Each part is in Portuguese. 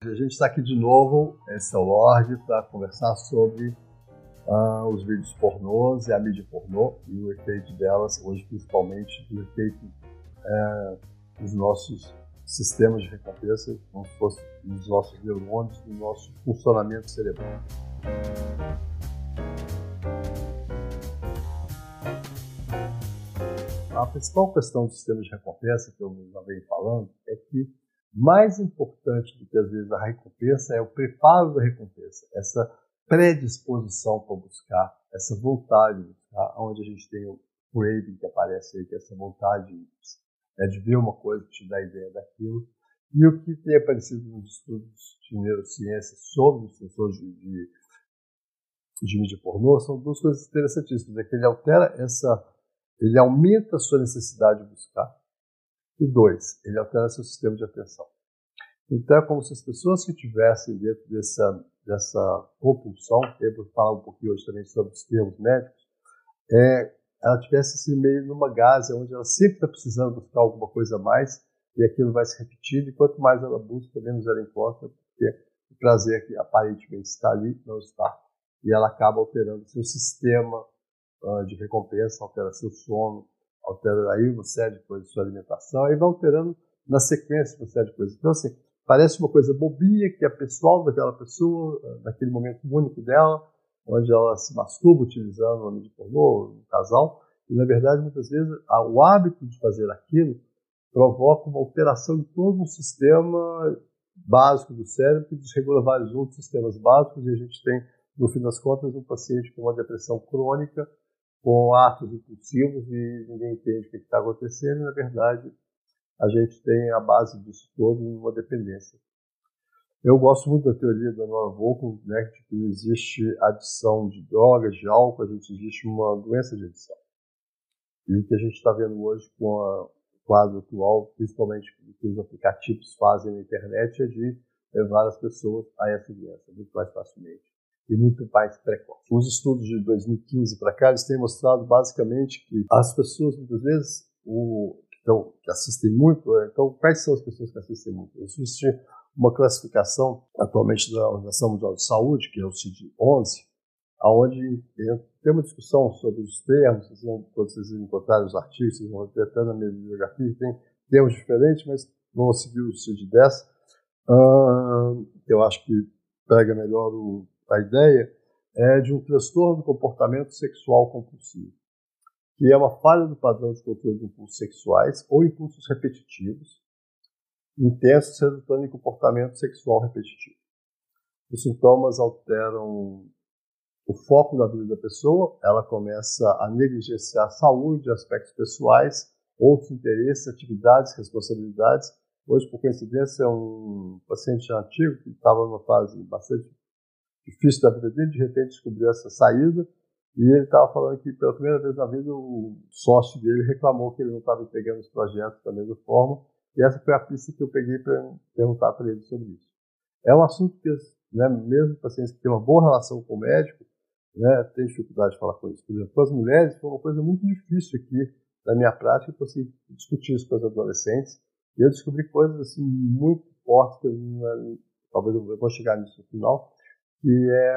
A gente está aqui de novo, esse é o Lorde, para conversar sobre uh, os vídeos pornôs e a mídia pornô e o efeito delas, hoje principalmente o efeito uh, dos nossos sistemas de recompensa, como se fosse nos nossos neurônios, no nosso funcionamento cerebral. A principal questão do sistema de recompensa que eu já venho falando é que mais importante do que às vezes a recompensa é o preparo da recompensa, essa predisposição para buscar, essa vontade de buscar, onde a gente tem o craving que aparece aí, que é essa vontade né, de ver uma coisa que te dá ideia daquilo. E o que tem aparecido nos estudos de neurociência sobre os sensores de, de, de mídia pornô são duas coisas interessantíssimas. É que ele altera essa, ele aumenta a sua necessidade de buscar e dois, ele altera seu sistema de atenção. Então é como se as pessoas que tivessem dentro dessa, dessa compulsão, eu vou falar um pouquinho hoje também sobre os termos médicos, é, ela tivesse esse meio numa gase onde ela sempre está precisando buscar alguma coisa a mais e aquilo vai se repetindo e quanto mais ela busca, menos ela encontra, porque o prazer que aparentemente está ali não está. E ela acaba alterando seu sistema uh, de recompensa, altera seu sono, altera aí uma série de coisas, sua alimentação, aí vai alterando na sequência uma série de coisas. Então, assim, parece uma coisa bobinha que é pessoal daquela pessoa, naquele momento único dela, onde ela se masturba utilizando o de pornô, um casal, e na verdade, muitas vezes, o hábito de fazer aquilo provoca uma alteração em todo um sistema básico do cérebro que desregula vários outros sistemas básicos e a gente tem, no fim das contas, um paciente com uma depressão crônica com atos impulsivos e ninguém entende o que está acontecendo, e na verdade a gente tem a base disso todo uma dependência. Eu gosto muito da teoria da Nora Volkow, né, que não existe adição de drogas, de álcool, a gente existe uma doença de adição. E o que a gente está vendo hoje com a, o quadro atual, principalmente o que os aplicativos fazem na internet, é de levar as pessoas a essa doença muito mais facilmente e muito mais precoce. Os estudos de 2015 para cá eles têm mostrado basicamente que as pessoas muitas vezes o, que, estão, que assistem muito, é, então quais são as pessoas que assistem muito? Existe uma classificação atualmente da Organização Mundial de Saúde, que é o CID-11, aonde tem uma discussão sobre os termos, vocês vão, quando vocês encontrarem os artigos, vocês vão ver até na minha bibliografia, tem termos diferentes, mas vamos seguir o CID-10, uh, eu acho que pega melhor o a ideia é de um transtorno do comportamento sexual compulsivo, que é uma falha do padrão de controle de impulsos sexuais ou impulsos repetitivos, intensos, resultando em comportamento sexual repetitivo. Os sintomas alteram o foco da vida da pessoa, ela começa a negligenciar a saúde, aspectos pessoais, outros interesses, atividades, responsabilidades. Hoje, por coincidência, um paciente antigo que estava numa fase bastante difícil da vida dele, de repente descobriu essa saída e ele estava falando que pela primeira vez na vida o sócio dele reclamou que ele não estava entregando os projetos da mesma forma e essa foi a pista que eu peguei para perguntar para ele sobre isso. É um assunto que, né, mesmo pacientes que têm uma boa relação com o médico, né, tem dificuldade de falar com isso. Por exemplo, com as mulheres foi uma coisa muito difícil aqui na minha prática, eu consegui discutir isso com os adolescentes e eu descobri coisas assim muito fortes que eu não, talvez eu vou chegar nisso no final, que é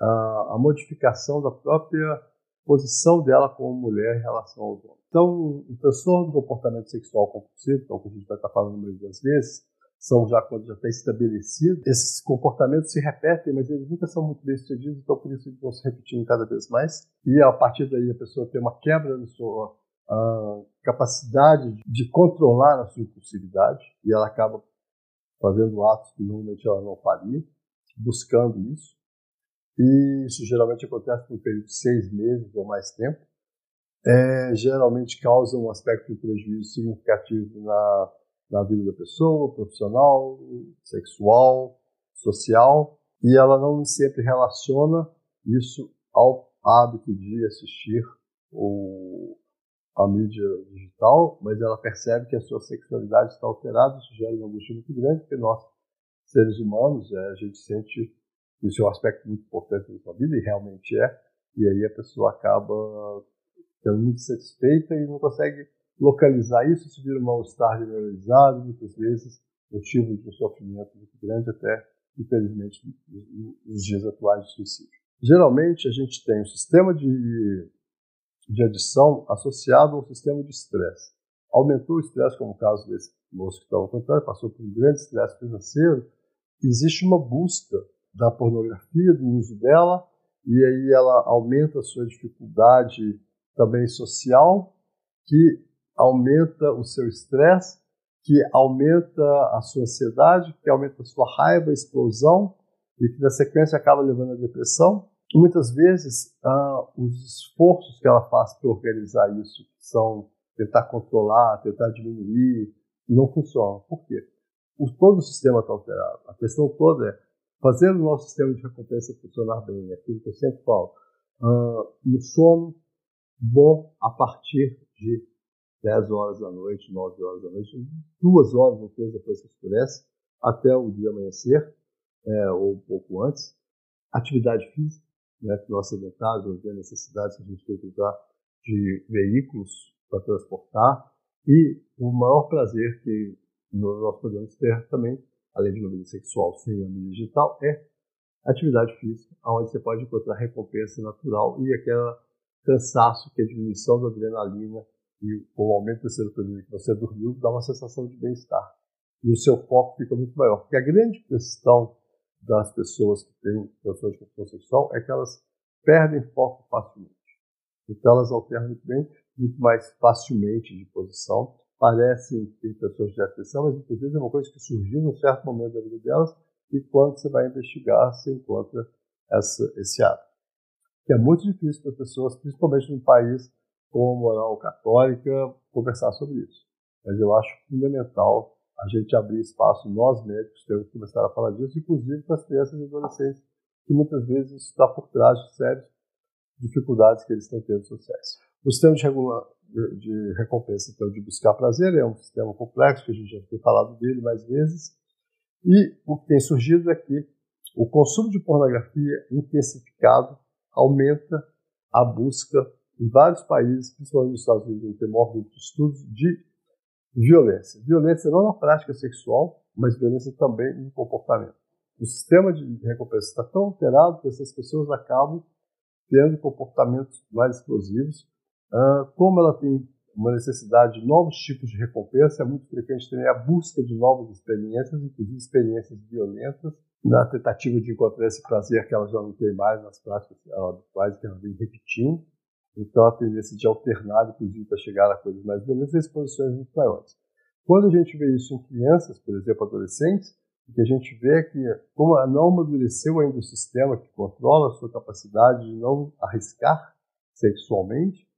a, a, modificação da própria posição dela como mulher em relação aos homens. Então, o transtorno do comportamento sexual compulsivo, que é o que a gente vai estar falando muitas vezes, são já quando já está estabelecido. Esses comportamentos se repetem, mas eles nunca são muito bem sucedidos, então por isso eles vão se repetindo cada vez mais. E a partir daí a pessoa tem uma quebra na sua capacidade de controlar a sua impulsividade e ela acaba fazendo atos que normalmente ela não faria buscando isso. E isso geralmente acontece por um período de seis meses ou mais tempo. É, geralmente causa um aspecto de prejuízo significativo na, na vida da pessoa, profissional, sexual, social, e ela não sempre relaciona isso ao hábito de assistir o, a mídia digital, mas ela percebe que a sua sexualidade está alterada, isso gera uma angústia muito grande, porque nós seres humanos, é, a gente sente isso é um aspecto muito importante da sua vida e realmente é, e aí a pessoa acaba ficando muito satisfeita e não consegue localizar isso, se vira um mal-estar generalizado, muitas vezes motivo de um sofrimento muito grande, até, infelizmente, nos dias atuais de suicídio. Geralmente, a gente tem um sistema de, de adição associado ao sistema de estresse. Aumentou o estresse, como o caso desse moço que estava contando, passou por um grande estresse financeiro, existe uma busca da pornografia, do uso dela, e aí ela aumenta a sua dificuldade também social, que aumenta o seu estresse, que aumenta a sua ansiedade, que aumenta a sua raiva, a explosão, e que na sequência acaba levando à depressão. E muitas vezes ah, os esforços que ela faz para organizar isso, que são tentar controlar, tentar diminuir, não funcionam. Por quê? O, todo o sistema está alterado. A questão toda é fazer o nosso sistema de recompensa funcionar bem. É aquilo que eu sempre falo. Uh, um sono bom a partir de 10 horas da noite, 9 horas da noite, duas horas no tempo depois que escurece, até o dia amanhecer, é, ou um pouco antes. Atividade física, né, que nós vamos ver a necessidade que a gente tem que usar de veículos para transportar, e o maior prazer que nós podemos ter também, além de uma vida sexual sem a mídia digital, é atividade física, onde você pode encontrar recompensa natural e aquele cansaço que é a diminuição da adrenalina e o aumento da serotonina que você dormiu dá uma sensação de bem-estar. E o seu foco fica muito maior. Porque a grande questão das pessoas que têm transtorno de compulsão sexual é que elas perdem foco facilmente. Então elas alternam muito bem, muito mais facilmente de posição. Parecem ter pessoas de atenção, mas muitas vezes é uma coisa que surgiu num certo momento da vida delas e quando você vai investigar, você encontra essa, esse hábito. Que é muito difícil para pessoas, principalmente num país com moral católica, conversar sobre isso. Mas eu acho fundamental a gente abrir espaço, nós médicos temos que começar a falar disso, inclusive para as crianças e adolescentes, que muitas vezes está por trás de sérias dificuldades que eles estão tendo sociais. O sistema de, regula de, de recompensa, então, de buscar prazer, é um sistema complexo, que a gente já tem falado dele mais vezes, e o que tem surgido é que o consumo de pornografia intensificado aumenta a busca em vários países, principalmente nos Estados Unidos, tem maior grupo de estudos de violência. Violência não na prática sexual, mas violência também no comportamento. O sistema de recompensa está tão alterado que essas pessoas acabam tendo comportamentos mais explosivos. Uh, como ela tem uma necessidade de novos tipos de recompensa, é muito frequente também a busca de novas experiências, inclusive experiências violentas, na tentativa de encontrar esse prazer que ela já não tem mais nas práticas habituais, que ela vem repetindo. Então, a tendência de alternar, inclusive, para chegar a coisas mais violentas, exposições muito maiores. Quando a gente vê isso em crianças, por exemplo, adolescentes, o que a gente vê é que, como não amadureceu ainda o sistema que controla a sua capacidade de não arriscar sexualmente,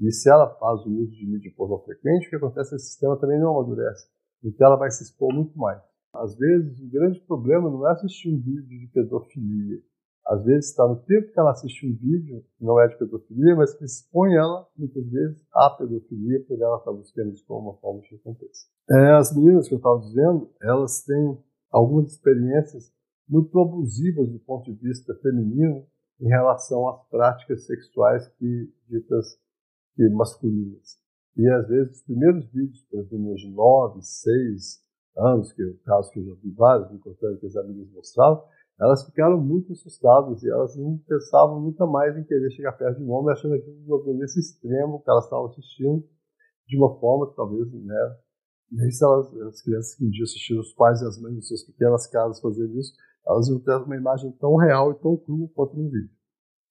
e se ela faz o uso de mídia pornô frequente, o que acontece é que esse sistema também não amadurece. Então ela vai se expor muito mais. Às vezes, o grande problema não é assistir um vídeo de pedofilia, às vezes está no tempo que ela assiste um vídeo, que não é de pedofilia, mas que expõe ela, muitas vezes, à pedofilia, por ela estar buscando isso como uma forma de recompensa. É, as meninas que eu estava dizendo, elas têm algumas experiências muito abusivas do ponto de vista feminino em relação às práticas sexuais que ditas que masculinas. E às vezes os primeiros vídeos para as meninas de 9, 6 anos, que é o caso que eu já vi vários, me contando que as amigas mostravam, elas ficaram muito assustadas e elas não pensavam nunca mais em querer chegar perto de um homem, achando aquilo uma violência extrema que elas estavam assistindo de uma forma que talvez, né, nem se elas, as crianças que um dia assistiram os pais e as mães nas suas pequenas casas fazerem isso, elas iam ter uma imagem tão real e tão crua quanto no vídeo.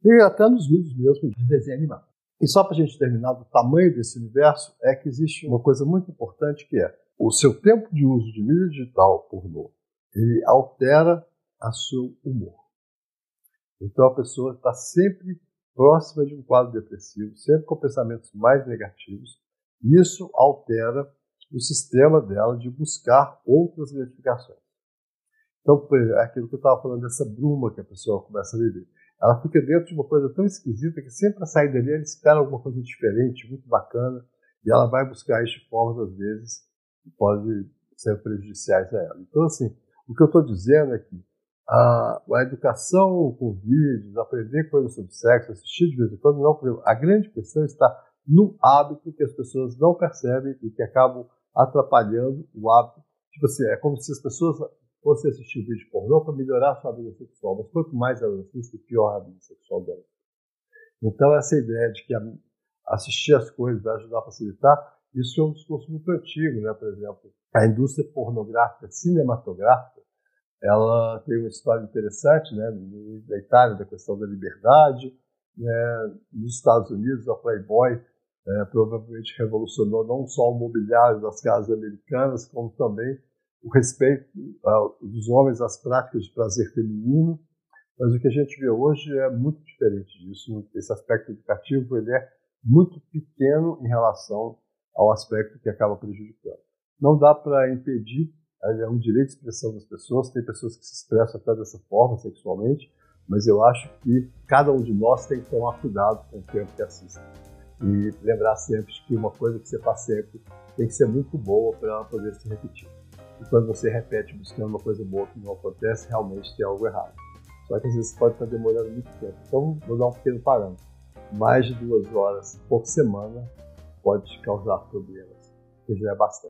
E até nos vídeos mesmo de desenho animado. E só para a gente terminar do tamanho desse universo, é que existe uma coisa muito importante que é o seu tempo de uso de mídia digital pornô, ele altera a seu humor. Então a pessoa está sempre próxima de um quadro depressivo, sempre com pensamentos mais negativos. Isso altera o sistema dela de buscar outras gratificações. Então, é aquilo que eu estava falando dessa bruma que a pessoa começa a viver. Ela fica dentro de uma coisa tão esquisita que sempre a sair ela espera alguma coisa diferente, muito bacana, e ela vai buscar de formas, às vezes, que podem ser prejudiciais a ela. Então, assim, o que eu estou dizendo é que a, a educação com vídeos, aprender coisas sobre sexo, assistir de vez em quando, não é o problema. A grande questão está no hábito que as pessoas não percebem e que acabam atrapalhando o hábito Tipo assim, é como se as pessoas fossem assistir vídeo pornô para melhorar a sua vida sexual, mas quanto mais elas assistem, pior a vida sexual delas. Então, essa ideia de que assistir as coisas vai ajudar a facilitar, isso é um discurso muito antigo, né? Por exemplo, a indústria pornográfica cinematográfica, ela tem uma história interessante, né? Na Itália, da questão da liberdade, né? nos Estados Unidos, a Playboy é, provavelmente revolucionou não só o mobiliário das casas americanas, como também o respeito dos homens às práticas de prazer feminino. Mas o que a gente vê hoje é muito diferente disso. Esse aspecto educativo ele é muito pequeno em relação ao aspecto que acaba prejudicando. Não dá para impedir, é um direito de expressão das pessoas, tem pessoas que se expressam até dessa forma sexualmente, mas eu acho que cada um de nós tem que tomar cuidado com o tempo que assiste. E lembrar sempre que uma coisa que você faz sempre tem que ser muito boa para ela poder se repetir. E quando você repete buscando uma coisa boa que não acontece, realmente tem algo errado. Só que às vezes pode estar demorando muito tempo. Então, vou dar um pequeno parâmetro. Mais de duas horas por semana pode causar problemas, que já é bastante.